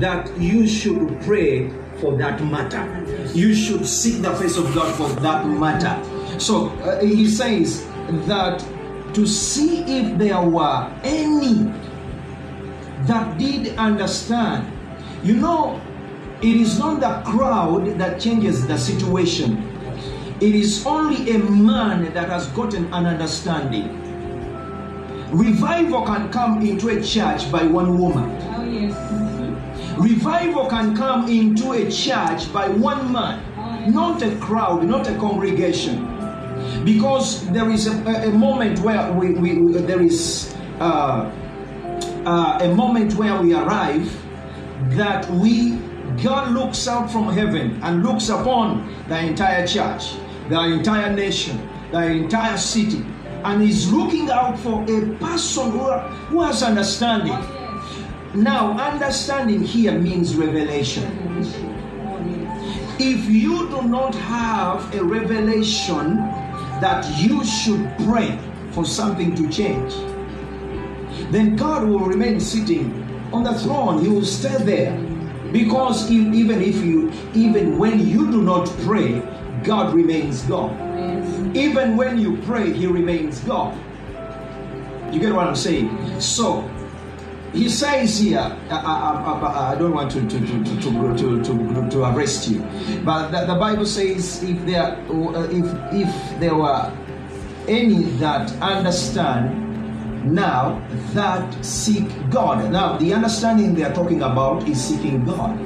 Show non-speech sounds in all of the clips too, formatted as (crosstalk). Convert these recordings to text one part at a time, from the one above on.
that you should pray for that matter. You should seek the face of God for that matter. So uh, he says that to see if there were any that did understand. You know, it is not the crowd that changes the situation. It is only a man that has gotten an understanding. Revival can come into a church by one woman. Oh, yes. Revival can come into a church by one man, not a crowd, not a congregation. Because there is a, a- moment where we, we, we- there is uh, uh, a moment where we arrive that we God looks out from heaven and looks upon the entire church, the entire nation, the entire city, and is looking out for a person who, who has understanding. Now, understanding here means revelation. If you do not have a revelation that you should pray for something to change, then God will remain sitting on the throne. He will stay there. Because even if you, even when you do not pray, God remains God. Even when you pray, He remains God. You get what I'm saying? So, he says here, I, I, I, I don't want to, to, to, to, to, to, to, arrest you, but the, the Bible says if there, uh, if, if there were any that understand now that seek God. Now, the understanding they are talking about is seeking God.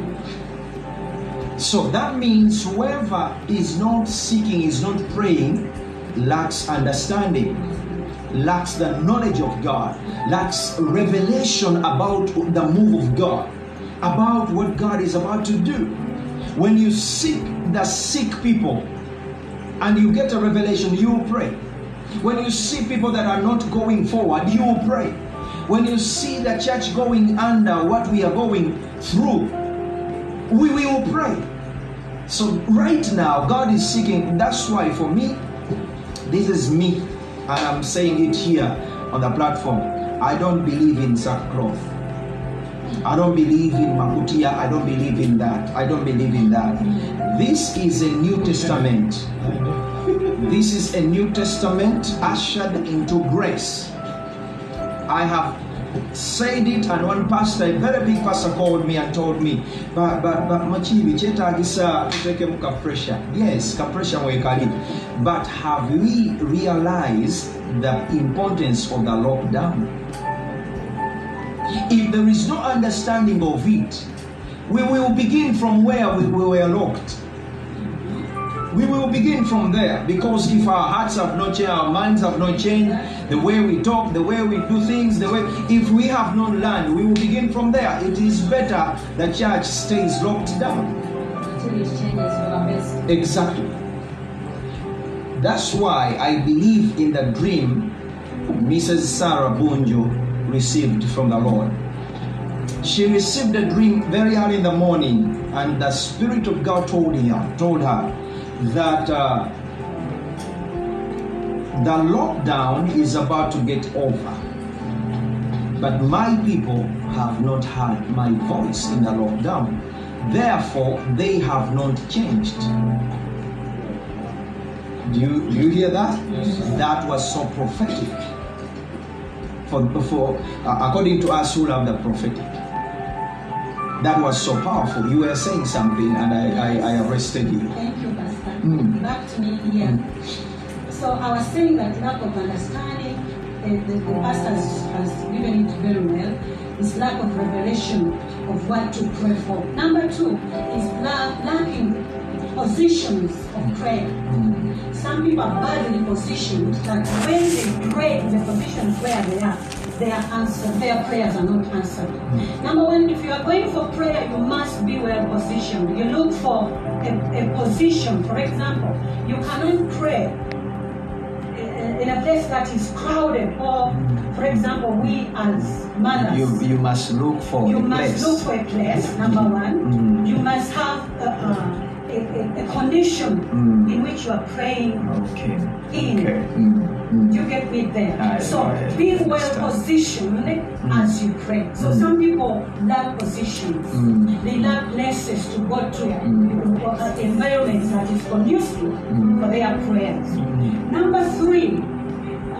So that means whoever is not seeking, is not praying, lacks understanding, lacks the knowledge of God, lacks revelation about the move of God, about what God is about to do. When you seek the sick people and you get a revelation, you pray. When you see people that are not going forward, you pray. When you see the church going under what we are going through, we will pray. So right now, God is seeking. That's why for me, this is me, and I'm saying it here on the platform. I don't believe in sackcloth. I don't believe in makutia. I don't believe in that. I don't believe in that. This is a New Testament. This is a New Testament ushered into grace. I have said it, and one pastor, a very big pastor, called me and told me, but but but Machibi, kyetaagisa uh, tuteekemu ka pressure. Yes, ka pressure. But have we realized the importance of the lockdown? If there is no understanding of it, we will begin from where we were locked. We will begin from there because if our hearts have not changed, our minds have not changed, the way we talk, the way we do things, the way, if we have not learned, we will begin from there. It is better the church stays locked down. Until it changes for the best. Exactly. That's why I believe in the dream Mrs. Sarah Bunjo received from the Lord. She received a dream very early in the morning, and the Spirit of God told her, told her that uh, the lockdown is about to get over. But my people have not heard my voice in the lockdown. Therefore, they have not changed. Do you, do you hear that? That was so prophetic. For, for uh, according to us who love the prophetic. That was so powerful. You were saying something, and I, I, I arrested you. Thank you. Mm. Back to me here. So I was saying that lack of understanding, uh, the, the pastor has, given it very well, is lack of revelation of what to pray for. Number two is la- lacking positions of prayer. Some people are badly positioned that when they pray the positions where they are, their answer, their prayers are not answered. Number one, if you are going for prayer, you must be well positioned. You look for a, a position. For example, you cannot pray in a place that is crowded, or for example, we as mothers. You, you must look for You a must place. look for a place, number one. Mm. You must have a, a, a, a condition Mm. in which you are praying Okay. in. Okay. Mm, mm. You get me there. I- so be well understand. positioned as you pray. So Mm. some people lack positions. Mm. They lack places to go to, Mm. environments that is conducive Mm. for their prayers. Mm. Number three,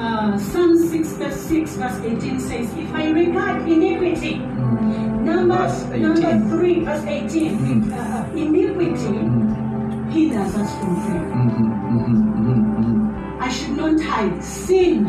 uh, Psalm 6 verse 6 verse 18 says, If I regard iniquity, Mm. number, number 3 verse 18, Mm. uh, iniquity Mm. hinders us from. I should not hide sin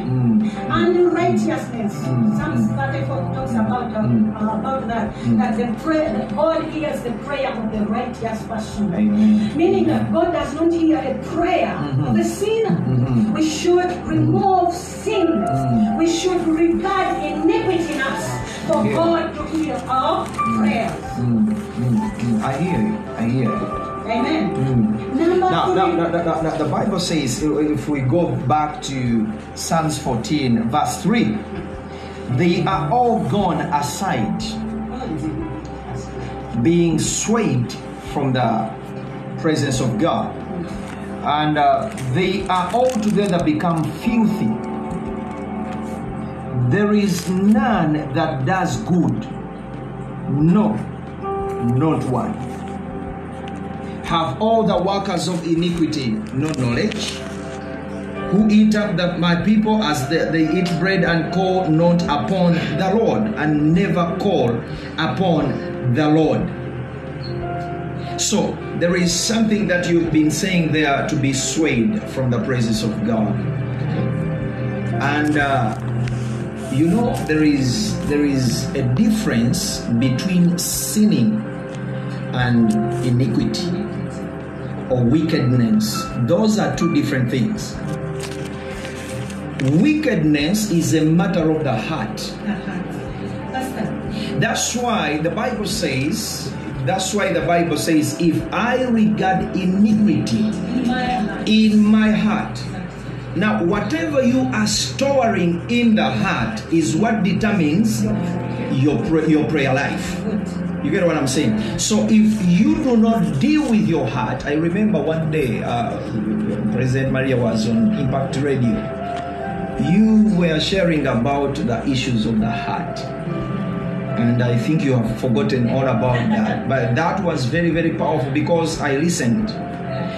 unrighteousness. Mm. Psalms 34 talks about uh, Mm. uh, about that. Mm. That the prayer, that God hears the prayer of the righteous person. Amen. Meaning that God does not hear a prayer Mhm. of a sinner. Mhm. We should remove sin. Mm. We should regard iniquity in us for Yeah. God to hear our prayers. Mm, mm. I hear you. I hear you. Amen. Mm. Now, now, now, now, now, the Bible says, if we go back to Psalms 14, verse 3, they are all gone aside, being swayed from the presence of God. And uh, they are altogether become filthy. There is none that does good, no, not one have all the workers of iniquity no knowledge who eat up the, my people as they, eat bread and call not upon the lord and never call upon the lord so there is something that you've been saying there to be swayed from the presence of god and uh, you know there is there is a difference between sinning and iniquity or wickedness. Those are two different things. Wickedness is a matter of the heart. That's why the Bible says, that's why the Bible says, if I regard iniquity in my heart. in my heart. Now, whatever you are storing in the heart is what determines your, pray- your prayer life. You get what I'm saying? So if you do not deal with your heart, I remember one day uh, President Maria was on Impact Radio. You were sharing about the issues of the heart. And I think you have forgotten all about that. But that was very, very powerful because I listened.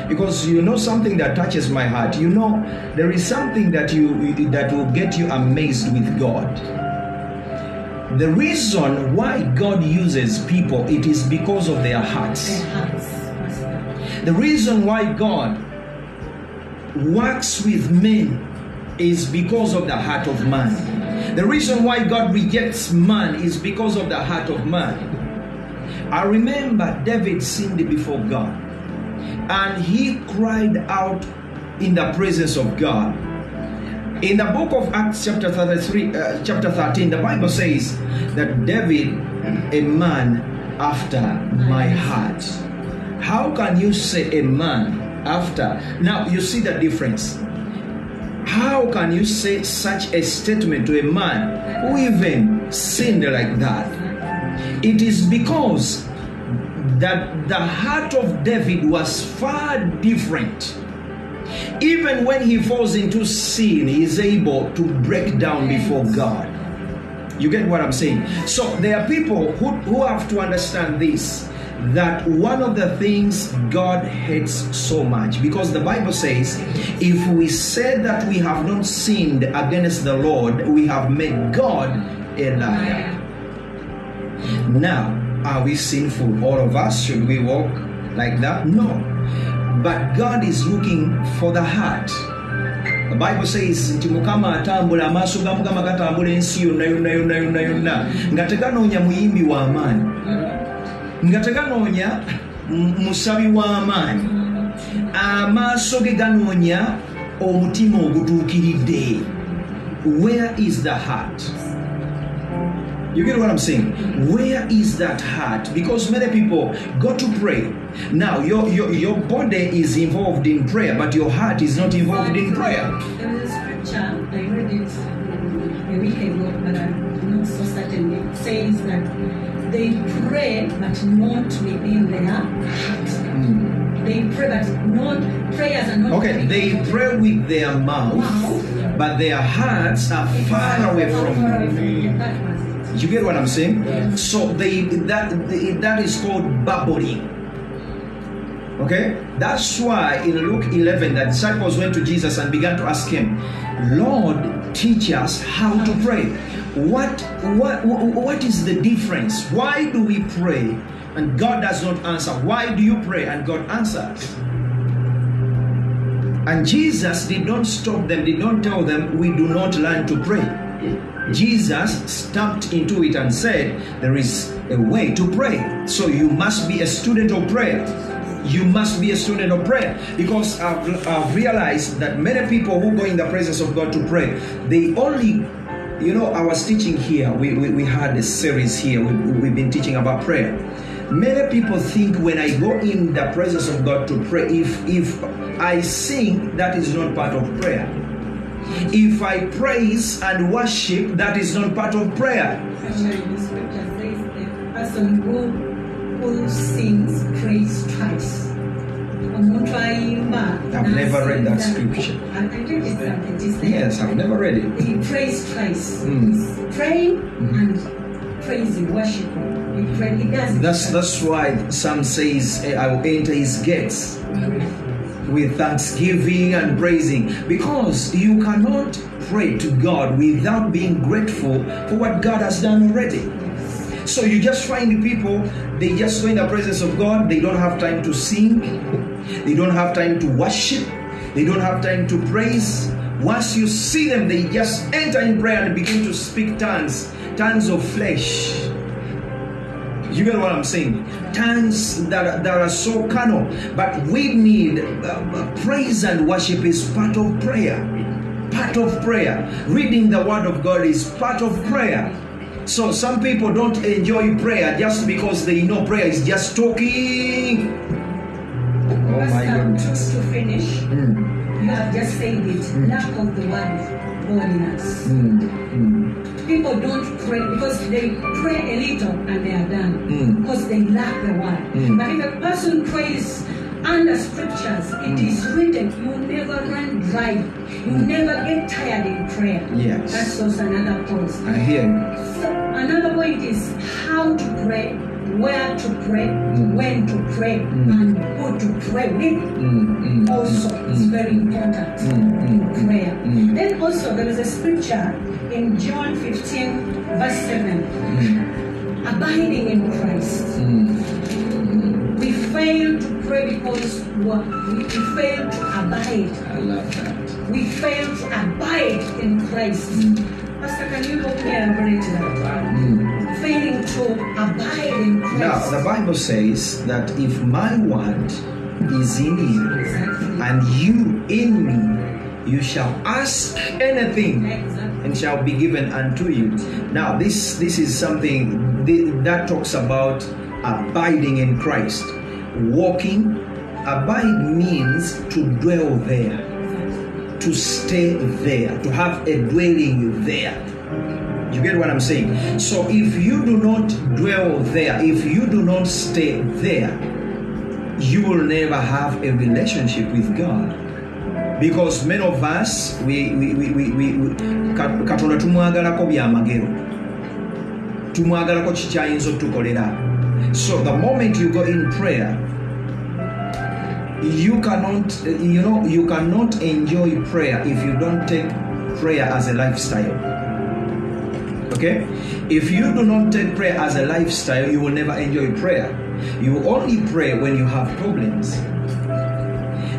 Because you know something that touches my heart. You know there is something that you that will get you amazed with God. The reason why God uses people, it is because of their hearts. Their hearts, Pastor. The reason why God works with men is because of the heart of man. The reason why God rejects man is because of the heart of man. I remember David sinned before God and he cried out in the presence of God. In the book of Acts, chapter 33, uh, chapter 13, the Bible says that David, a man after my heart. How can you say a man after? Now you see the difference. How can you say such a statement to a man who even sinned like that? It is because that the heart of David was far different. Even when he falls into sin, he is able to break down before God. You get what I'm saying? So there are people who, who have to understand this that one of the things God hates so much because the Bible says if we say that we have not sinned against the Lord, we have made God a liar. Now, are we sinful? All of us? Should we walk like that? No. But God is looking for the heart. The Bible says nti atambula amaaso ga mukama gatambula ensi yonna yonna yonna yonna yonna nga teganoonya muyimbi nga teganoonya musabi w'amaanyi amaaso mm. ge ganoonya omutima ogutuukiridde where is the heart You get what I'm saying? Where is that heart? Because many people go to pray. Now, your, your, your body is involved in prayer, but your heart is not involved in prayer. There was a scripture, I read it a week ago, but I'm not so certain. It says that they pray, but not within their heart. they pray, but not prayers are not. Okay, they pray with their mouth, Mouth. but their hearts are far away from Far away you. from you. That was it. You get what I'm saying? So they that that is called babbling. Okay, that's why in Luke 11, the disciples went to Jesus and began to ask him, "Lord, teach us how to pray. What what what is the difference? Why do we pray and God does not answer? Why do you pray and God answers?" And Jesus did not stop them, did not tell them, we do not learn to pray. Jesus stepped into it and said, There is a way to pray. So you must be a student of prayer. You must be a student of prayer because I've, I've realized that many people who go in the presence of God to pray, they only, you know, I was teaching here, we, we, we had a series here, we, we've been teaching about prayer. Many people think when I go in the presence of God to pray, if if I sing, that is not part of prayer. If I praise and worship, that is not part of prayer. Actually, the scripture says the person who, who sings praise twice. I've never read that scripture. I I think it's that it is there. Yes, I've never read it. He prays twice. Mm. Praying and praising, worshiping. He, pray, he That's that's why Psalm says, eh, "I will enter His gates with thanksgiving and praising," because you cannot pray to God without being grateful for what God has done already. So you just find people, they just go in the presence of God, they don't have time to sing, they don't have time to worship, they don't have time to praise. Once you see them, they just enter in prayer and begin to speak tongues, tongues of flesh. You get what I'm saying? Tongues that, are- that are so carnal. But we need uh, uh, praise and worship is part of prayer. Part of prayer. Reading the word of God is part of prayer. So some people don't enjoy prayer just because they know prayer is just talking. Oh my Pastor, goodness. To, finish, Mm, you have just said it. Lack of the word of God in us. mm, mm, People don't pray because they pray a little and they are done Mm. because they lack the word. Mm. But if a person prays under scriptures, it is written, you never run dry, you never get tired in prayer. Yes. That's also another point. I hear you. So another point is how to pray, where to pray, Mm. when to pray, Mm. and who to pray with. Mm, mm, mm Also, mm, it's mm. very important in prayer. Then also there is a scripture in John 15, verse 7, Mm, abiding in Christ. We fail to pray because what we, we fail to abide. I love that. We fail to abide in Christ. Failing to abide in Christ. Now, the Bible says that if my word is in you and you in me, you shall ask anything and shall be given unto you. Now, this this is something that talks about abiding in Christ. Walking, abide means to dwell there, to stay there, to have a dwelling there. You get what I'm saying? So if you do not dwell there, if you do not stay there, you will never have a relationship with God. Because many of us, we, we, we, we, we, we Ka- katonda tumwagalako byamagero tumwagalako kikyayinza otukolera so the moment you go in prayer you cannot you know you cannot enjoy prayer if you don't take prayer as a lifestyle okay if you do not take prayer as a lifestyle you will never enjoy prayer you only pray when you have problems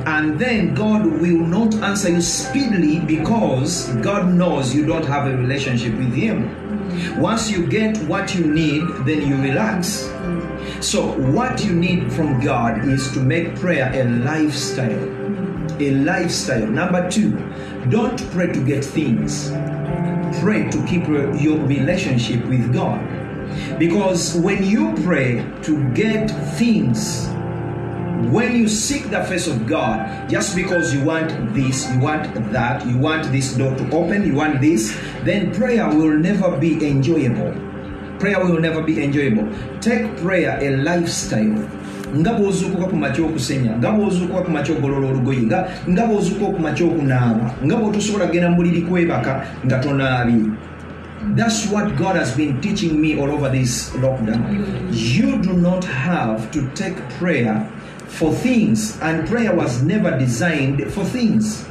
and then God will not answer you speedily because God knows you don't have a relationship with Him. Once you get what you need, then you relax. So, what you need from God is to make prayer a lifestyle. A lifestyle. Number two, don't pray to get things, pray to keep your relationship with God. Because when you pray to get things, when you seek the face of God, just because you want this, you want that, you want this door to open, you want this, then prayer will never be enjoyable. Prayer will never be enjoyable. Take prayer a lifestyle. nga bw'ozuukuka ku makya okusenya nga bw'ozuukuka ku makya ogolola olugoye nga bw'ozuukuka ku makya okunaaba nga bw'otosobola kugenda mu buliri kwebaka nga tonaabye That's what God has been teaching me all over this lockdown. You do not have to take prayer for things, and prayer was never designed for things.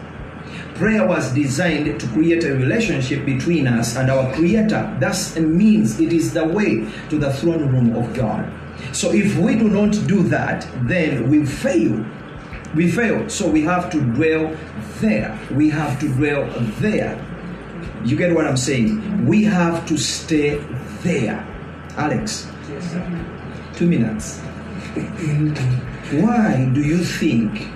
Prayer was designed to create a relationship between us and our Creator. That means it is the way to the throne room of God. So if we do not do that, then we fail. We fail. So we have to dwell there. We have to dwell there. You get what I'm saying? We have to stay there. Alex, Yes, sir. two minutes. (laughs) Why do you think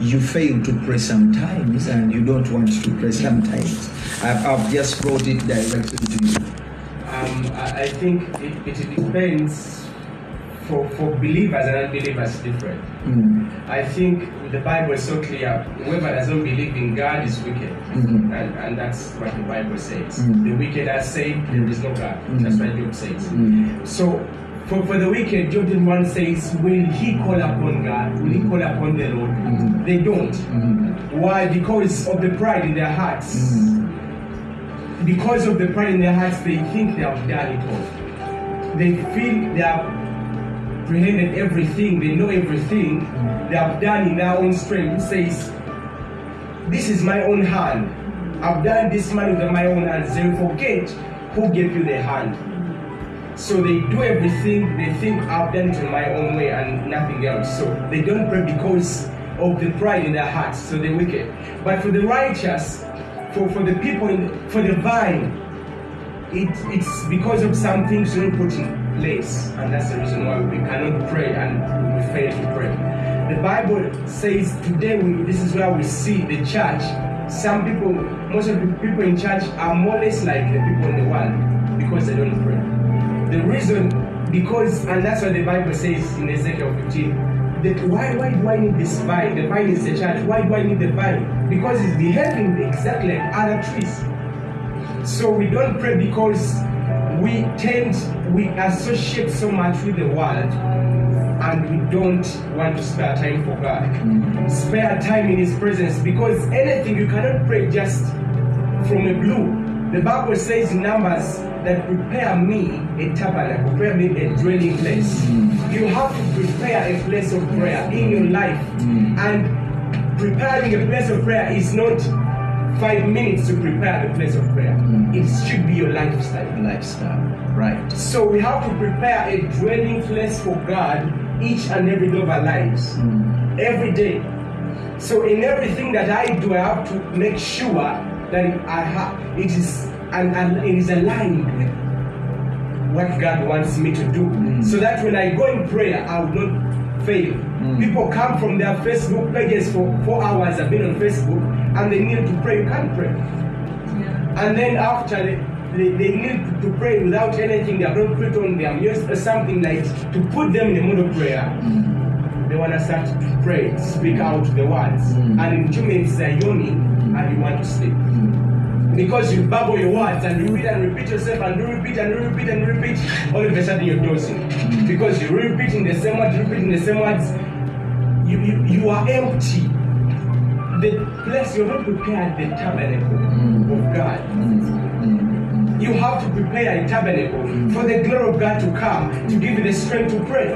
you fail to pray sometimes and you don't want to pray sometimes? I've, I've just brought it directly to you. Um, I, think it, it depends. For, for believers and unbelievers, different. Mm. I think the Bible is so clear. Whoever doesn't believe in God is wicked, Mhm. and, and that's what the Bible says. Mhm. The wicked are saved. There is no God. That's what Job says. Mm. So, for, for the wicked, Job one says, Will he call upon God? Will he call upon the Lord? Mhm. They don't. Mm. Why? Because of the pride in their hearts. Mm. Because of the pride in their hearts, they think they have done it all. They feel they have apprehended everything, they know everything, they have done in their own strength. He says, This is my own hand. I've done this man with my own hands. They forget who gave you the hand. So they do everything, they think I've done in my own way and nothing else. So they don't pray because of the pride in their hearts, so they're wicked. But for the righteous, for, for the people, for the vine, it, it's because of some things you put in place, and that's the reason why we cannot pray and we fail to pray. The Bible says today we, this is where we see the church. Some people, most of the people in church are more or less like the people in the world because they don't pray. The reason, because, and that's what the Bible says in Ezekiel 15, that why, why do I need this vine? The vine is the church. Why do I need the vine? Because it's behaving exactly like other trees. So we don't pray because we tend, we associate so much with the world and we don't want to spare time for God. Spare time in His presence because anything you cannot pray just from a blue. The Bible says in Numbers that prepare me a tabernacle, prepare me a dwelling place. Mm. You have to prepare a place of prayer in your life. Mm. And preparing a place of prayer is not five minutes to prepare the place of prayer. Mm. It should be your lifestyle. Lifestyle. Right. So we have to prepare a dwelling place for God each and every day of our lives, every day. So in everything that I do, I have to make sure that I have it is and, and it is aligned with what God wants me to do, mm. so that when I go in prayer, I will not fail. Mm. People come from their Facebook pages for four hours. I've been on Facebook, and they need to pray. You can't pray. And then after they, they, they need to pray without anything, they have not put on their music or something like to put them in the mood of prayer. Mm. They want to start to pray, speak out the words. And in two minutes they're yawning and you want to sleep. Because you babble your words and you read and repeat yourself and you repeat and you repeat and you repeat, all of a sudden you're dozing. Because you're repeating the same words, repeating the same words, you, you, you are empty. The place you're not prepared the tabernacle of God. You have to prepare a tabernacle for the glory of God to come to give you the strength to pray.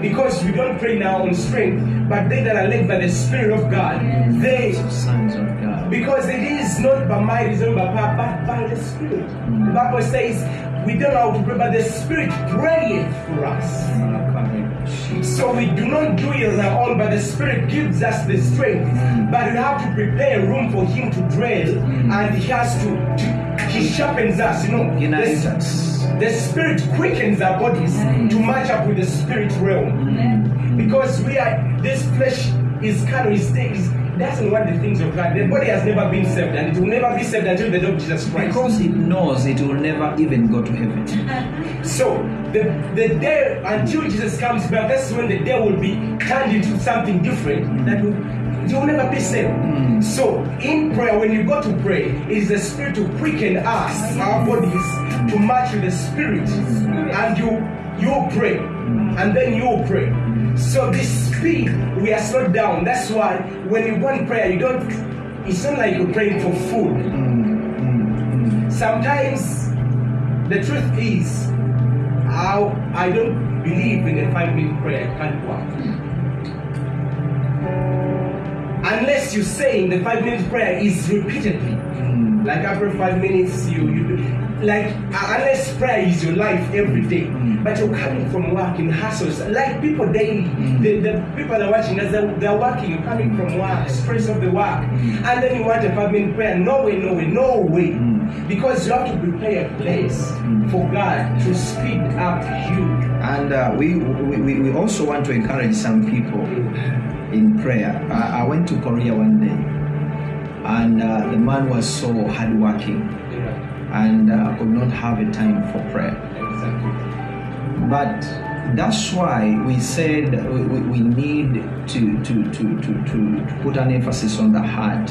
Because we don't pray now on strength, but they that are led by the Spirit of God, they. Because it is not by my it's not by but by the Spirit. The Bible says we don't know how to pray, but the Spirit prayeth for us. So we do not do it our own, but the Spirit gives us the strength. But we have to prepare a room for Him to dwell, and He has to, to He sharpens us. You know, the, the Spirit quickens our bodies to match up with the Spirit realm. Because we are this flesh is kind of is, is doesn't want the things of God. The body has never been saved, and it will never be saved until the day of Jesus Christ. Because it knows it will never even go to heaven. So the, the day until Jesus comes back, that's when the day will be turned into something different. That will, you'll never be saved. Mm. So in prayer, when you go to pray, it is the spirit to quicken us, our bodies, to match with the spirit. And you you pray. And then you pray. So this speed, we are slowed down. That's why when you want prayer, you don't it's not like you're praying for food. Sometimes the truth is how I don't believe in a five minute prayer, it can't work. Unless you say the five minute prayer is repeatedly. Like after five minutes, you, you like unless prayer is your life every day. Mm. But you're coming from work in hustles, like people daily. Mm. The, the people that are watching us, they're, they're working, you're coming from work, mm. stress of the work, and then you want a five minute prayer. No way, no way, no way. Because you have to prepare a place for God to speed up you. And uh, we, we, we- we also want to encourage some people in prayer. I, I went to Korea one day, and uh, the man was so hardworking and uh, could not have a time for prayer. exactly. But that's why we said we, we, we need to, to, to, to, to put an emphasis on the heart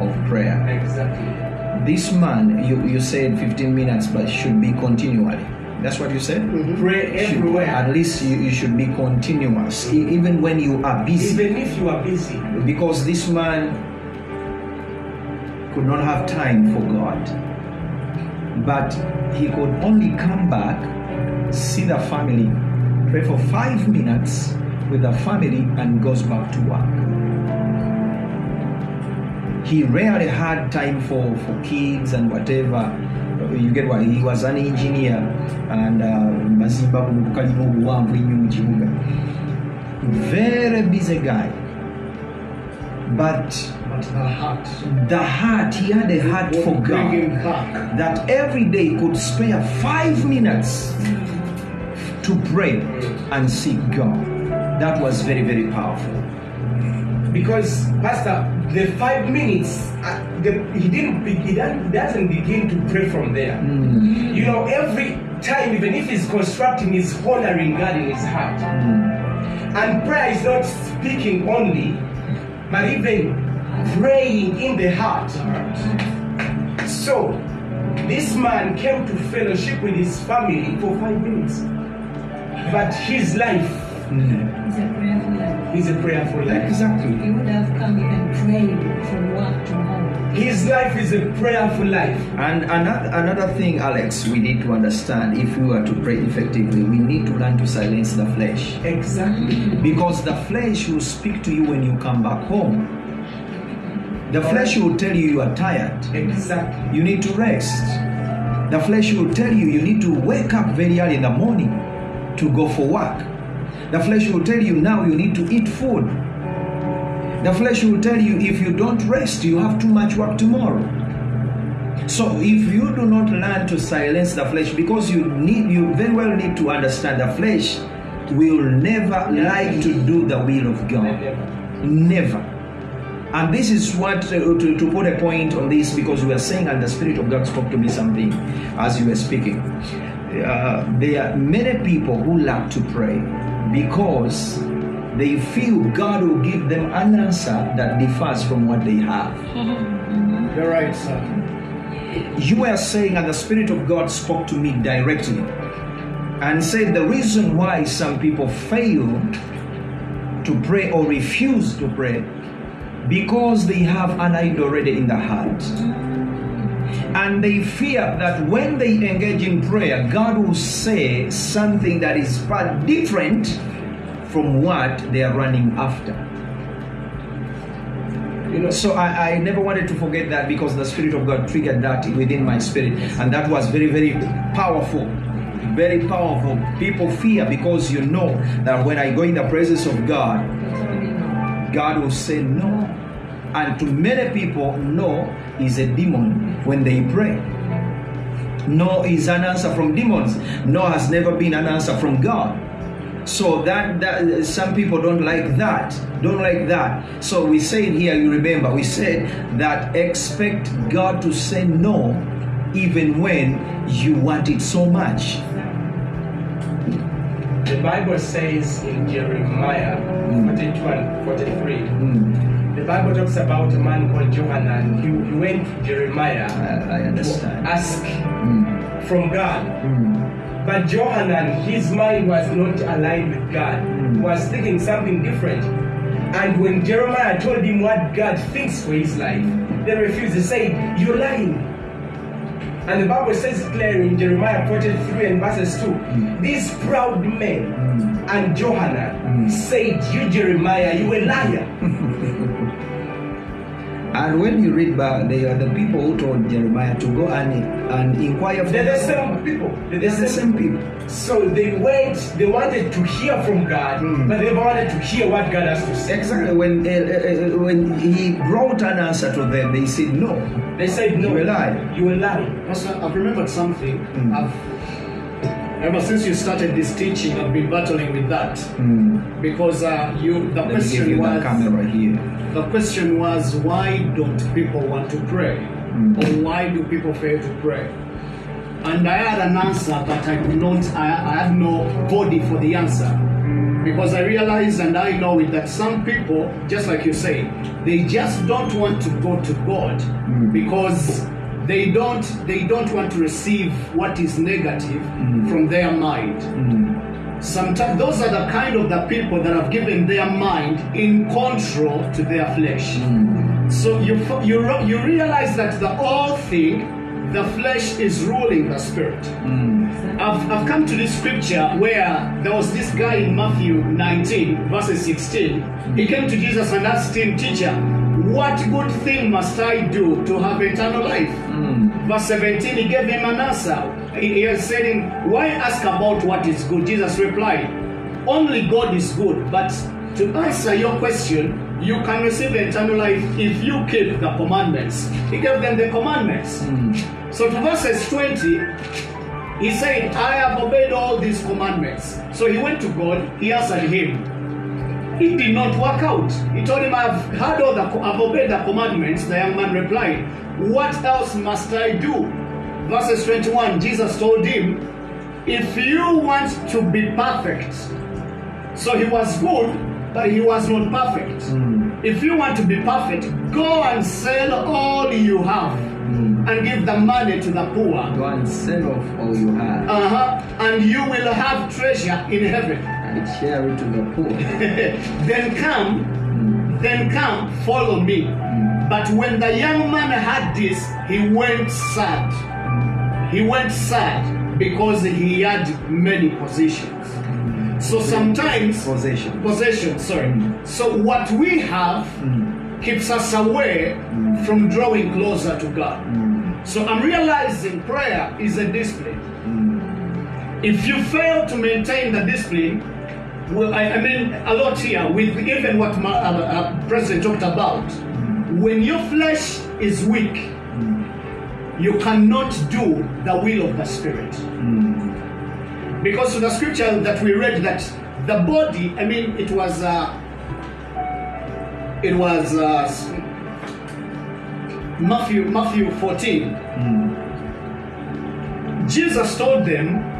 of prayer. Exactly. This man, you, you said 15 minutes, but should be continually. That's what you said? Pray Should- everywhere. At least you, you should be continuous, e- even when you are busy. Even if you are busy. Because this man could not have time for God. But he could only come back, see the family, pray for five minutes with the family, and goes back to work. He rarely had time for, for kids and whatever. You get what? He was an engineer and uh. Very busy guy. But But the heart. the heart, he had a heart for What bring him God. That every day could spare five minutes to pray and seek God. That was very, very powerful. Because, Pastor, the five minutes, uh, the, he didn't. Be, he doesn't, doesn't begin to pray from there. Mm, You know, every time, even if he's constructing, he's honoring God in his heart. mm, And prayer is not speaking only, but even praying in the heart. So, this man came to fellowship with his family for five minutes. But his life mm. It's a prayerful life. is a prayerful life. Exactly. He would have come even prayed from work to home. His life is a prayerful life. And another, another thing, Alex, we need to understand if we are to pray effectively, we need to learn to silence the flesh. Exactly. Because the flesh will speak to you when you come back home. The flesh will tell you you are tired. Exactly. You need to rest. The flesh will tell you you need to wake up very early in the morning to go for work. The flesh will tell you now you need to eat food. The flesh will tell you if you don't rest, you have too much work tomorrow. So if you do not learn to silence the flesh, because you need you very well need to understand the flesh will never like to do the will of God. Never. And this is what, uh, to, to put a point on this, because we are saying, and the Spirit of God spoke to me something as you were speaking. Uh, there are many people who lack to pray because they feel God will give them an answer that differs from what they have. (laughs) You're right, sir. You were saying, and the Spirit of God spoke to me directly and said the reason why some people fail to pray or refuse to pray because they have an idol already in the heart. And they fear that when they engage in prayer, God will say something that is far different from what they are running after. You know, So I, I never wanted to forget that because the Spirit of God triggered that within my spirit. And that was very, very powerful. Very powerful. People fear because you know that when I go in the presence of God, God will say no. And to many people, no is a demon when they pray. No is an answer from demons. No has never been an answer from God. So that, that some people don't like that. Don't like that. So we say it here, you remember, we said that expect God to say no even when you want it so much. The Bible says in Jeremiah 42 and 43, Mm, The Bible talks about a man called Johanan. He, he went to Jeremiah I, I to understand. ask Mm, from God. mm, But Johanan, his mind was not aligned with God. Mm. Was thinking something different. And when Jeremiah told him what God thinks for his life, they refused. They said, You're lying. And the Bible says clearly in Jeremiah 43 and verses 2 these proud men mm. and Johanan Mm. said, You, Jeremiah, you a liar. (laughs) And when you read back, they are the people who told Jeremiah to go and, and inquire from They're the same people. They're They're the same people. So they went, they wanted to hear from God, Mm. but they wanted to hear what God has to say. Exactly. When uh, uh, when he brought an answer to them, they said no. They said, No, You a liar. You a liar. Pastor, I've remembered something. Mm. I've ever since you started this teaching, I've been battling with that Mm. because uh, you. The Let question you was. The question was why don't people want to pray, Mm. or why do people fail to pray? And I had an answer, but I could not. I, I had no body for the answer because I realized and I know it that some people, just like you say, they just don't want to go to God Mm. because they don't they don't want to receive what is negative Mm. from their mind. Mm. Sometimes those are the kind of the people that have given their mind in control to their flesh. Mm. So you you you realize that the whole thing, the flesh is ruling the spirit. Mm. I've, I've come to this scripture where there was this guy in Matthew 19, verses 16. He came to Jesus and asked him, Teacher, what good thing must I do to have eternal life? Mm. Verse 17, he gave him an answer. He, he said, him, Why ask about what is good? Jesus replied, Only God is good, but to answer your question, you can receive eternal life if you keep the commandments. He gave them the commandments. Mm. So to verses 20, he said, I have obeyed all these commandments. So he went to God, he answered him. It did not work out. He told him, I've heard all the, I've obeyed the commandments. The young man replied, What else must I do? Verses 21, Jesus told him, If you want to be perfect, so he was good, but he was not perfect. Mm. If you want to be perfect, go and sell all you have Mm. and give the money to the poor. Go and sell off all you have Uh-huh. And you will have treasure in heaven. And share it to the poor. (laughs) then come, Mm. then come, follow me. Mm. But when the young man heard this, he went sad. He went sad because he had many possessions. So sometimes Possession. possession, sorry. Mm. So what we have Mm. keeps us away Mm. from drawing closer to God. Mm. So I'm realizing prayer is a discipline. Mm. If you fail to maintain the discipline, well, I, I mean a lot here with even what my, uh, uh, President talked about. When your flesh is weak, you cannot do the will of the Spirit. Because of the scripture that we read that the body, I mean, it was, uh, it was uh, Matthew Matthew 14. Mm. Jesus told them,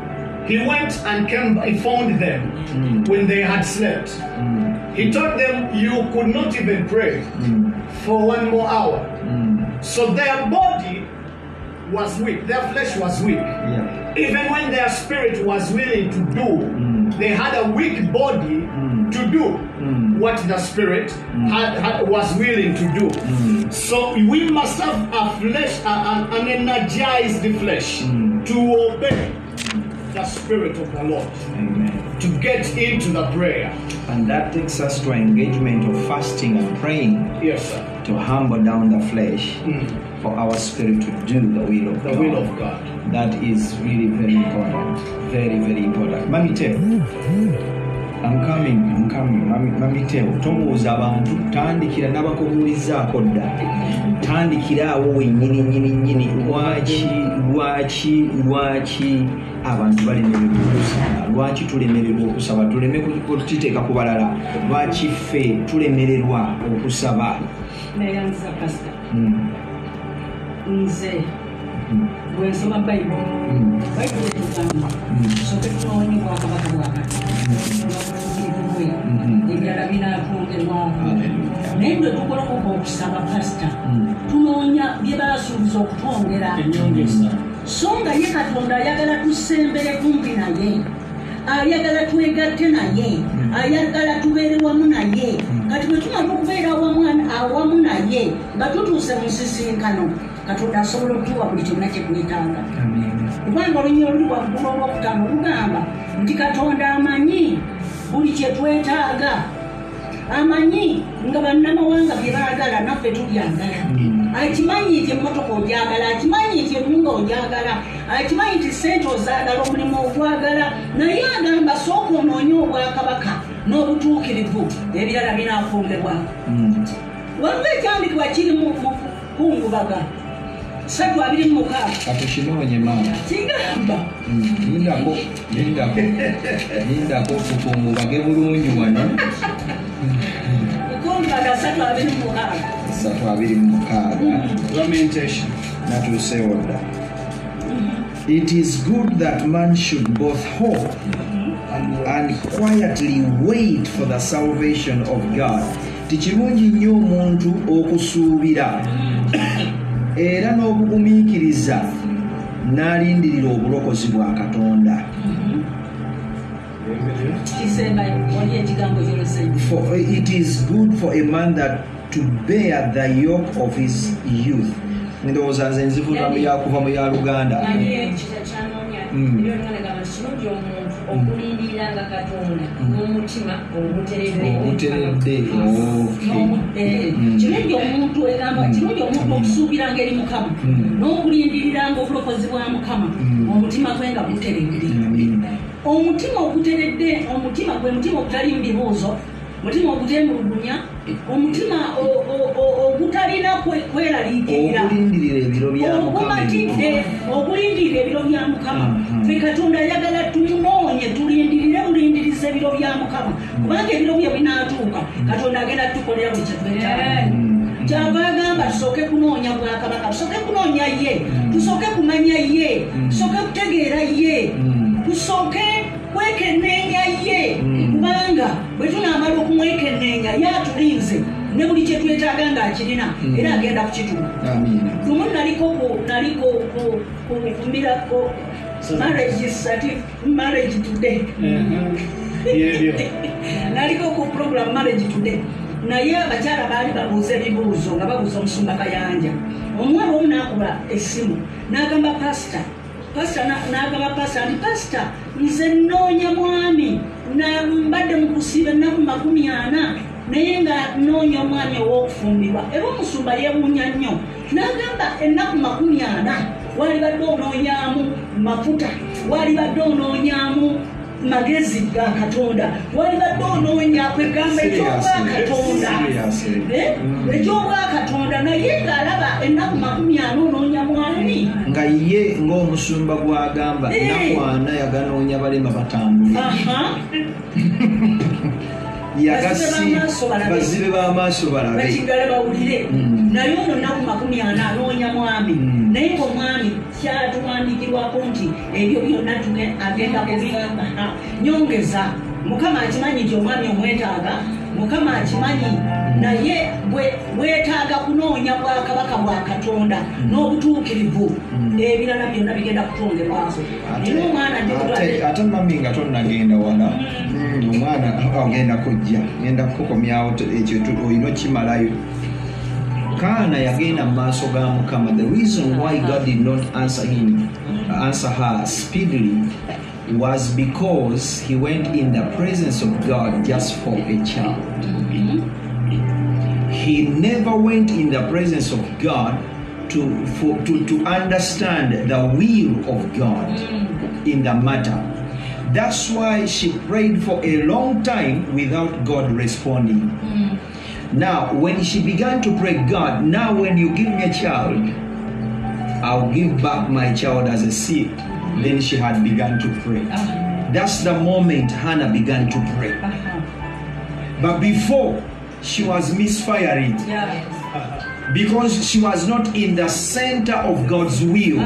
he went and came, he found them Mm. when they had slept. Mm. He told them, you could not even pray Mm. for one more hour. Mm. So their body was weak, their flesh was weak. Yeah. Even when their spirit was willing to do, Mm. they had a weak body Mm. to do what the spirit had, had, was willing to do. So we must have a flesh, an energized flesh to obey the spirit of the Lord, Amen. to get into the prayer. And that takes us to an engagement of fasting and praying Yes, sir. to humble down the flesh Mm. for our spirit to do the will of The God. will of God. That is really very important. Very, very important. Mami Teo, I'm coming, I'm coming. Mami, Teo, tobuuza abantu, tandikira n'abakubuulizaako dda. Tandikira awo wennyini nnyini nnyini. Lwaki, lwaki, lwaki abantu balemererwa okusaba? Lwaki tulemererwa okusaba? Tuleme kukiteeka ku balala. Lwaki ffe tulemererwa okusaba? neyanza pasita nze mm, bwe nsoma bayibuli bwe tukolokoka okusaba pasita Mm. tunoonya bye basuubiza okutwongera so nga ye katonda ayagala tusembere kumpi naye ayagala twegatte naye ayagala tubeere wamu naye kati bwe tumala okubeera awamu- naye nga tutuuse mu nsisinkano katonda asobola okutuwa buli kyonna kyetwetaaga kubanga olunyi oluli waggulu olwokutaano lugamba nti katonda amanyi buli kyetwetaaga amanyi nga bannamawanga bye baagala naffe tubyagala. Akimanyi nti emmotoka ogyagala akimanyi nti enyumba ogyagala akimanyi nti sente ozaagala omulimu ogwagala naye agamba sooka onoonye obwakabaka n'obutuukirivu ebirala binaafumbibwako Mm. waliwo ekyandikibwa kiri mu kungubaga satu abiri mu mukaaga katukinoonye maama. Kigamba. Mm. lindako lindako lindako tukungubage bulungi wano (laughs) natuuseewo dda it is good that man should both hope and quietly wait for the salvation of god. Tikirungi nnyo omuntu okusuubira. Era n'obugumiikiriza n'alindirira obulokozi bwa katonda for it is good for a man that to bear the yoke of his youth. Ndowooza nze nzivuga mu ya- kuva mu ya luganda okulindirira nga katonda mm. n'omutima oguteredde oh, eh, mm. kirungi omuntu egamba kirungi omuntu mm. okusuubira ngeri mukama. N'okulindirira nga obulokozi bwa mukama. Omutima gwe nga guteredde. Omutima oguteredde omutima gwe mutima ogutalimu bibuuzo mutima ogutemulugunya omutima o- o- o- ogutalina kwe- kweraliikirira. Okulindirira ebiro bya mukama. Fe katonda ayagala tumunoonye tulindirire bulindiriza ebiro bya mukama. Kubanga ebiro bye binaatuuka katonda agenda tukolera buli kyetwetaaga kyava agamba tusooke kunoonya bwakabaka tusooke kunoonya ye tusooke kumanya ye tusooke kutegeera ye tusooke kwekenneenya ye. Mm. kubanga bwe tunaamala okumwekenneenya ye atulinze ne buli kyetwetaaga ng'akirina Mm. era agenda kukituuka Amina. lumu naliko ku naliko ku kumirako marriage marriage today. Yebyo (laughs) naliko ku program marriage today. Naye abakyala baali babuuza ebibuuzo nga babuuza omusumba kayanja. Omuwala omu nakuba essimu n'agamba pasita pasita na- n'agamba pasita nti pasita nze nnoonya mwami mbadde mu kusiiba ennaku makumi ana naye nga nnoonya omwami ow'okufumbirwa. Era omusumba yeewuunya nnyo n'agamba ennaku makumi ana walibadde onoonyamu mafuta walibadde onoonyamu magezi ga katonda walibadde onoonya kwegamba ekyobwakatonda. Eh? ekyobwakatonda naye ng'alaba ennaku makumi ana onoonya mwami nga ye ng'omusumba gwagamba Eh. nakwana yaganoonya balema batambule (laughs) yagasi Bazibe b'amaaso balabe. bakiggala bawulire Mm. naye ono nnaku makumi ana anoonya mwami Mm. naye ngaomwami kyatuwandiikirwako nti ebyo byonna agenda kubigamba nyongeza mukama akimanyi nti omwami omwetaaga mukama akimanyi? Naye bwe- bwetaaga kunoonya bwakabaka bwa katonda n'obutuukirivu ebirala byonna bigenda kutwongerwako naye omwana ate mami nga tonnagenda wala. Omwana ogenda kujja genda kukomyawo ekyo olina okimalayo. Kaana yagenda mu maaso ga mukama. The reason why god did not answer him answer her speedily was because he went in the presence of god just for a child mm-hmm. he never went in the presence of god to, for, to, to understand the will of god mm. in the matter. That's why she prayed for a long time without God responding. Mm. Now, when she began to pray, God, now when you give me a child, I'll give back my child as a seed. Then she had begun to pray. That's the moment Hannah began to pray. But before, she was misfiring. Because she was not in the center of God's will.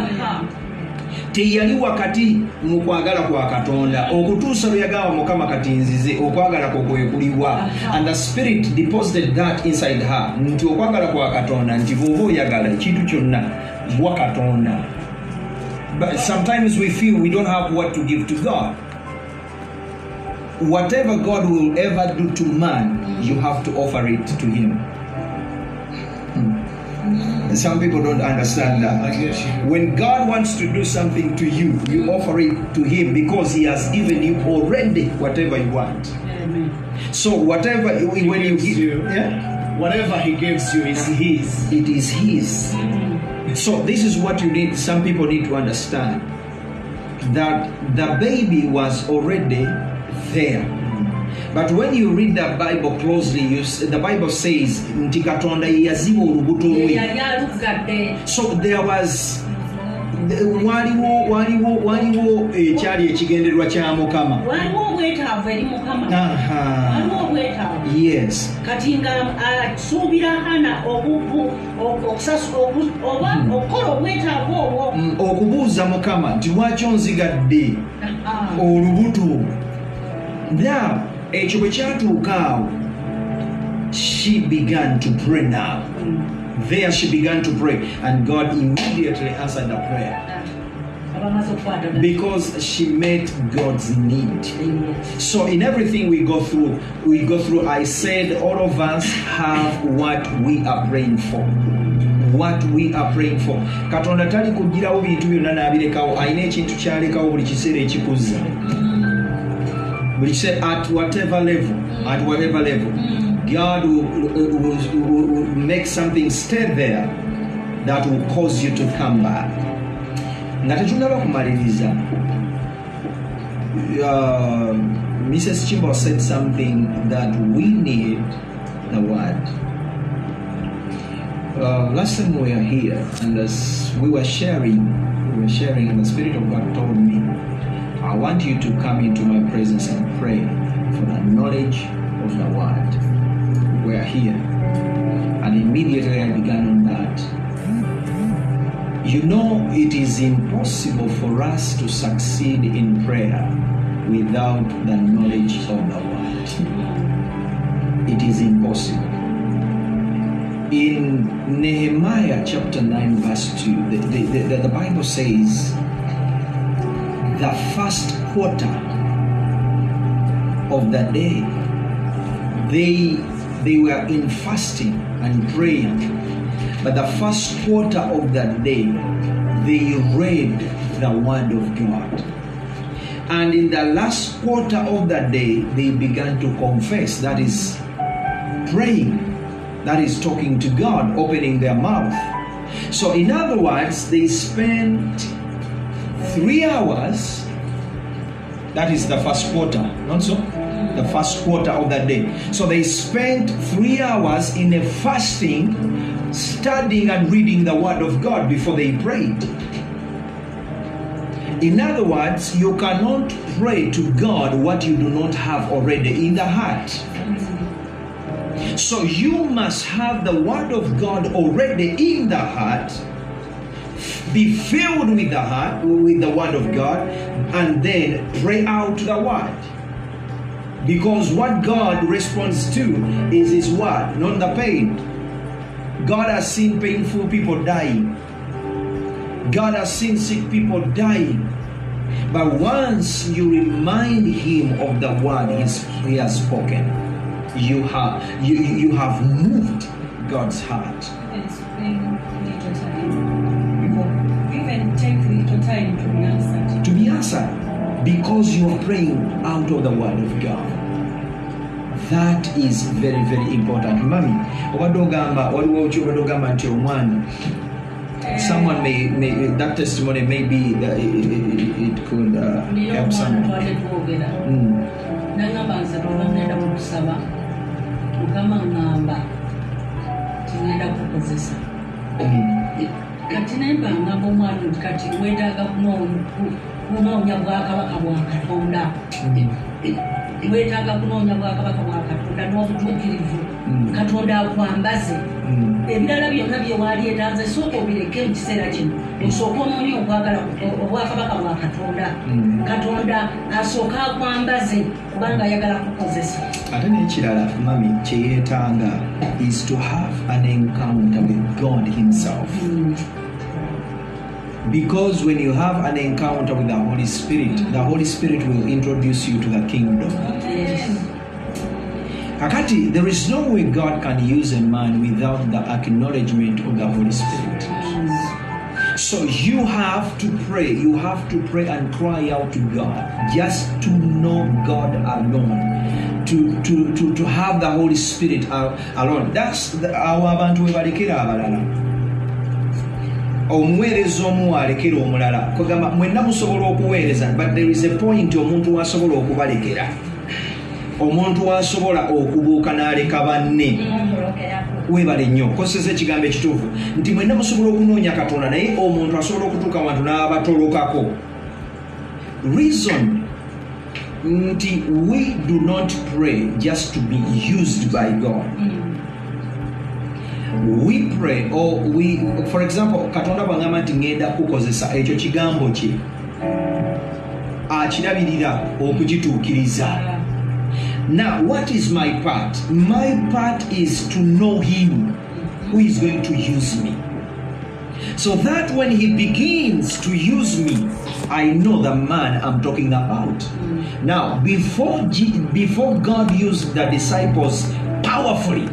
teyali wakati mu kwagala kwa katonda okutuusa lwe yagamba mukama kati nzize okwagala kwo kwekulibwa and the spirit deposited that inside her nti okwagala kwa katonda nti bw'oba oyagala ekintu kyonna wa katonda but sometimes we feel we don't have what to give to god whatever god will ever do to man you have to offer it to him Hmm. some people don't understand that I get you. when God wants to do something to you, you offer it to Him because He has given you already whatever you want. So whatever when you give, yeah, Whatever he gives you is his. it is His. So this is what you need. Some people need to understand that the baby was already there. But when you read the Bible closely, you, the Bible says nti Katonda ye yaziba olubuto Ye lwe. yali aluggadde so there was waliwo waliwo waliwo eh, ekyali ekigendererwa kya mukama waliwo obwetaavu eri mukama Aha. waliwo obwetaavu yes. Kati nga asuubira hana obubu okusasu obu- oba okukola obwetaavu obwo. Mm, okubuuza mukama nti lwaki onzigadde Ah, olubuto? Now ekyo bwe kyatuuka awo. She began to pray now. There she began to pray and god immediately answered the prayer. Okukwata because she met god's need So in everything we go through, we go through. I said all of us have what we are praying for. What we are praying for. Katonda tali kugirawo bintu byonna n'abirekawo alina ekintu kyalekawo buli kiseera ekikuzza buli kiseera at whatever level at whatever level God will, will, will, will make something stay there that will cause you to come back nga tetunaba kumaliriza Mrs. Chimbo said something that we need the word. Uh, last time we were here, and as we were sharing, we were sharing, and the Spirit of God told me, I want you to come into my presence and pray for the knowledge of the word. We are here. And immediately I began on that. You know, it is impossible for us to succeed in prayer without the knowledge of the word. It is impossible. In Nehemiah chapter 9, verse 2, the, the, the, the Bible says, the first quarter of the day, they, they were in fasting and praying. But the first quarter of that day, they read the Word of God. And in the last quarter of that day, they began to confess, that is, praying, that is, talking to God, opening their mouth. So, in other words, they spent three hours, that is the first quarter, not so? The first quarter of that day. So, they spent three hours in a fasting studying and reading the Word of God before they prayed. In other words, you cannot pray to God what you do not have already in the heart. So you must have the Word of God already in the heart, be filled with the heart, with the Word of God, and then pray out to the Word. Because what God responds to is His Word, not the pain. God has seen painful people dying. God has seen sick people dying. But once you remind him of the word he has spoken, you have you, you have moved God's heart. little time. People even take little time to be answered. To be answered because you are praying out of the word of God. That is very very important. Mami, obadde ogamba waliwo ki obadde ogamba nti omwana someone may, may that testimony may be uh, it, it, it could uh, help someone. Mm. nagamba ngenda kukusaba mukama ŋŋamba tingenda kukozesa Mm. kati naye mba ŋŋamba omwana nti kati wetaaga kunoonya- ku- kunoonya bwakabaka bwa katonda weetaaga kunoonya bwakabaka bwa katonda n'obutuukirivu Mm. katonda akwambaze Mm. ebirala byonna byewaali etanze sooka obireke mu kiseera kino. Osooka onoonye okwagala obwakabaka bwa katonda. Mm. katonda asooka akwambaze kubanga ayagala kukozesa. Ate n'ekirala mami kyeyeetanga is to have an encounter with god himself because when you have an encounter with the holy spirit the holy spirit will introduce you to the kingdom. Kakati there is no way god can use a man without the acknowledgement of the holy spirit. So you have to pray you have to pray and cry out to god just to know god alone to, to, to, to have the holy spirit alone. That's the, awo abantu we omuweereza omu alekera omulala. Kugamba mwenna musobola okuweereza but there is a point omuntu wasobola okubalekera. Omuntu wasobola okubuuka n'aleka banne. Weebale nnyo kozesa ekigambo ekituufu. Nti mwenna musobola okunoonya katonda naye omuntu asobola okutuuka wantu n'abatolokako. Reason nti we do not pray just to be used by god we pray or we for example katonda bwangamba nti ngenda kukozesa ekyo kigambo kye akirabirira okugituukiriza. Now what is my part? My part is to know him who is going to use me. So that when he begins to use me i know the man i'm talking about. Now before before god used the disciples powerfully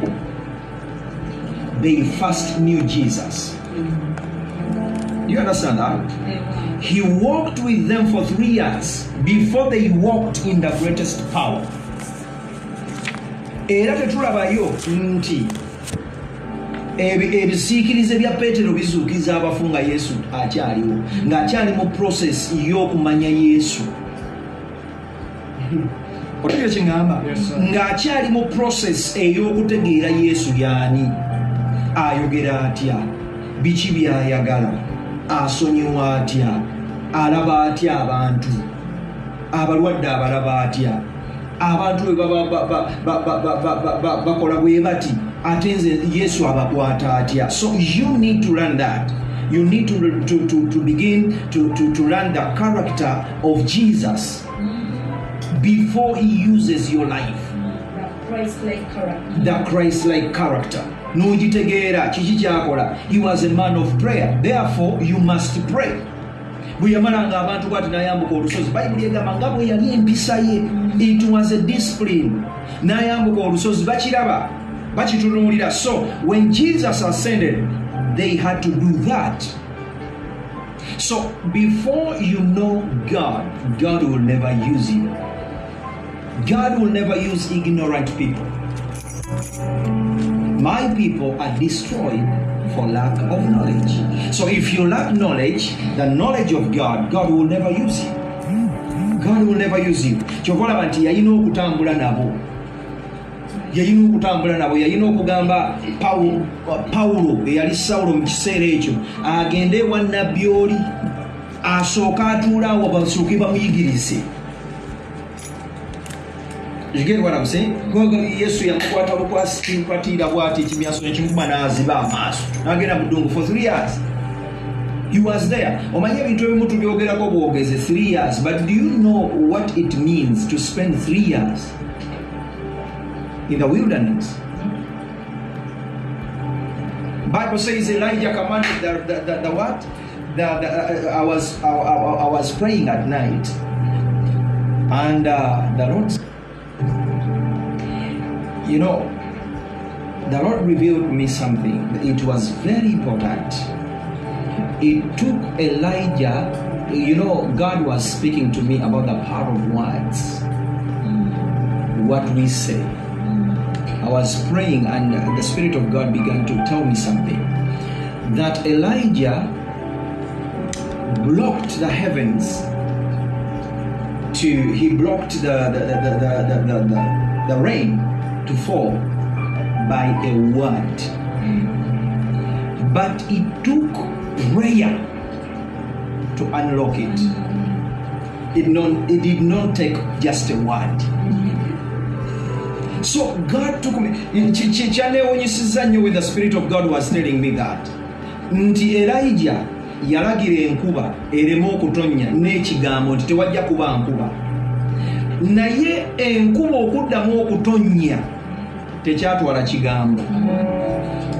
they first knew jesus. Do you understand that? He walked with them for three years before they walked in the greatest power. Era tetulabayo nti ebi- ebisiikirize bya peetero bizuukiriza abafu nga yesu akyaliwo ng'akyali mu process y'okumanya yesu. Otegere kyeŋŋamba ng'akyali mu process ey'okutegeera yesu y'ani ayogera atya biki byayagala asonyiwa atya alaba atya abantu abalwadde abalaba atya. Abantu bwe bakola bwe bati ate nze yesu abakwata atya. So you need to learn that. You need to, to, to, to begin to, to, to learn the character of jesus before he uses your life. The christ-like character, the christ-like character n'ogitegeera kiki kyakola? He was a man of prayer. Therefore you must pray. Bwe yamalanga abantu bwati n'ayambuka olusozi bayibuli egamba nga bwe yali empisa ye it was a discipline. N'ayambuka olusozi bakiraba bakitunuulira. So when jesus ascended they had to do that. So before you know god god will never use you. God will never use ignorant people my people are destroyed for lack of knowledge. So if you lack knowledge, the knowledge of God, God will never use you. God will never use you. kyova olaba nti yalina okutambula nabo yalina okutambula nabo yalina okugamba Pawu- pawulo eyali sawulo mu kiseera ekyo agende ewa nabbi oli asooke atuulaawo basooke bamuyigirize You get what I'm saying? Yesu yamukwata bukwasi kwatira bwati ekimyaso nekimukuba n'aziba amaaso. N'agenda mu ddungu for three years. He was there. Omanyi ebintu ebimu tubyogerako bwogeze three years but do you know what it means to spend three years in the wilderness? Bible says elijah commanded the, the, the, the what? The, the, I, was, I, I, I was praying at night. And uh, the lord you know, the Lord revealed me something. It was very important. It took Elijah, you know, God was speaking to me about the power of words, mm. what we say. Mm. I was praying, and the Spirit of God began to tell me something that Elijah blocked the heavens to he blocked the the, the, the, the, the, the, rain to fall by a word. But it took prayer to unlock it. It, non, it did not take just a word. So god took me. Kyanewunyisiza nnyo with the spirit of god was telling me that. Nti elijah yalagira enkuba ereme okutonnya n'ekigambo nti tewajja kuba nkuba. Naye enkuba okuddamu okutonnya tekyatwala kigambo.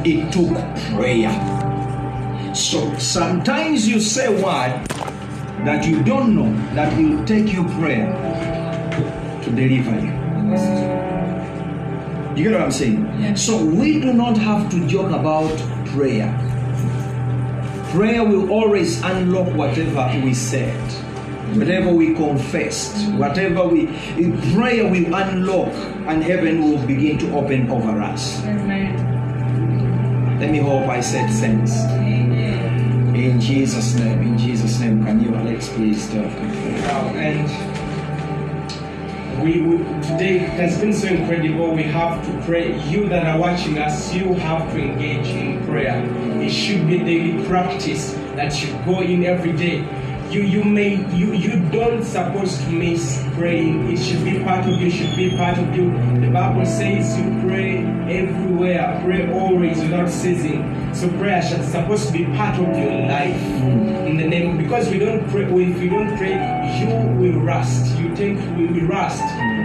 It took prayer. So sometimes you say word that you don't know that will take you prayer to deliver you. You get what i'm saying? So we do not have to joke about prayer prayer will always unlock whatever we said. Whatever we confessed whatever we prayer will unlock and heaven will begin to open over us. Let me hope i said sense in jesus name in jesus name can you alex please talk Wow, uh, and we, we today has been so incredible. We have to pray. You that are watching us, you have to engage in prayer. It should be daily practice that you go in every day. You you may you you don't supposed to miss praying. It should be part of you. Should be part of you. The Bible says you pray everywhere. Pray always without ceasing. So prayer should supposed to be part of your life. In the name because we don't pray. If you don't pray, you will rust. You think we will rust.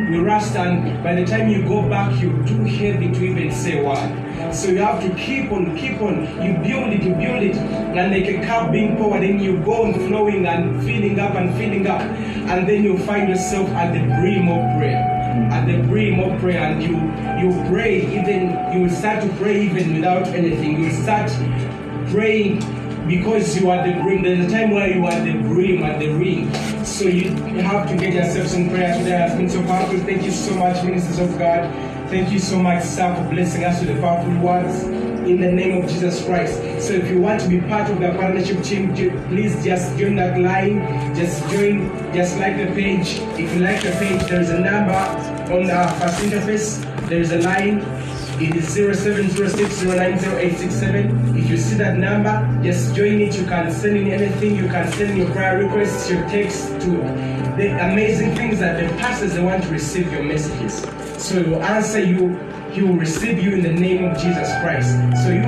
We rust, and by the time you go back, you're too heavy to even say one. So you have to keep on, keep on. You build it, you build it, and like a cup being poured, and you go on flowing and filling up and filling up, and then you find yourself at the brim of prayer. At the brim of prayer, and you you pray even you will start to pray even without anything. You start praying because you are the brim. There's a time where you are the brim at the ring. So you have to get yourself in prayer today. Has been so powerful. Thank you so much, ministers of God. Thank you so much, sir, for blessing us with the powerful words in the name of Jesus Christ. So if you want to be part of the partnership team, please just join that line. Just join, just like the page. If you like the page, there is a number on the first interface. There is a line. It is 0706090867. If you see that number, just join it. You can send in anything. You can send in your prayer requests, your texts to the amazing things that the pastors they want to receive your messages. So he will answer you. He will receive you in the name of Jesus Christ. So you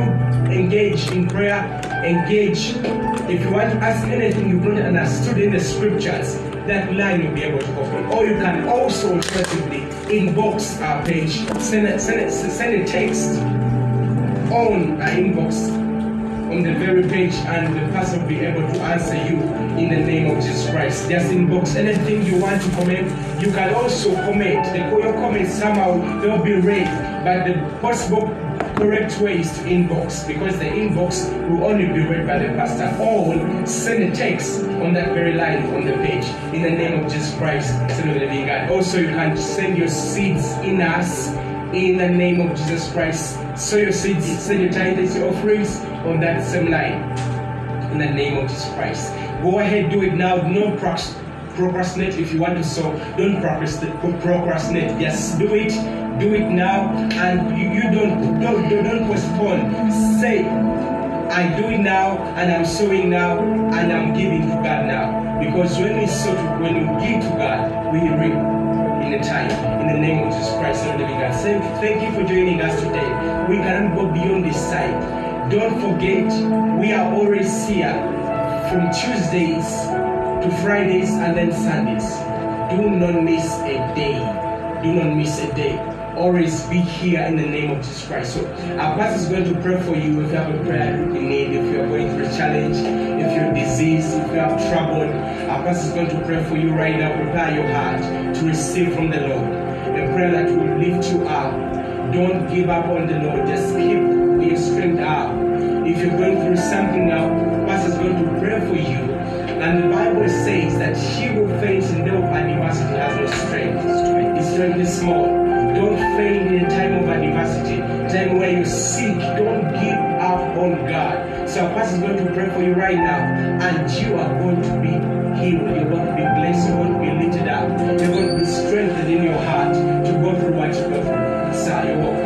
engage in prayer, engage. If you want to ask anything you've not understood in the scriptures, that line you'll be able to open. Or you can also alternatively inbox our page, send a, send a, send a text on our inbox on the very page and the pastor will be able to answer you in the name of Jesus Christ. Just inbox anything you want to comment. You can also comment. Your comments somehow they'll be read, but the possible correct way is to inbox because the inbox will only be read by the pastor or send a text on that very line on the page in the name of Jesus Christ, God. Also, you can send your seeds in us in the name of Jesus Christ. Sow your seeds, send your tithes, your offerings on that same line. In the name of Jesus Christ. Go ahead, do it now. No proc- procrastinate if you want to sow. Don't procrastinate. Just do it. Do it now, and you, you don't, don't don't don't postpone. Say, I do it now, and I'm sowing now, and I'm giving to God now. Because when we sow, to, when we give to God, we reap in the time. In the name of Jesus Christ, Son of God. Thank, thank you for joining us today. We cannot go beyond this side. Don't forget, we are always here from Tuesdays to Fridays and then Sundays. Do not miss a day. Do not miss a day. Always be here in the name of Jesus Christ. So our pastor is going to pray for you if you have a prayer you need, if you're going through a challenge, if you're diseased, if you have trouble. Our pastor is going to pray for you right now. Prepare your heart to receive from the Lord. A prayer that will lift you up. Don't give up on the Lord. Just keep now. If you're going through something now, pastor's going to pray for you. And the Bible says that she will faint no adversity has no strength. It's strength is small. Don't faint in a time of adversity. Time where you're sick, don't give up on God. So our is going to pray for you right now, and you are going to be healed. You're going to be blessed. You're going to be lifted up. You're going to be strengthened in your heart to go through what you go through. Sir,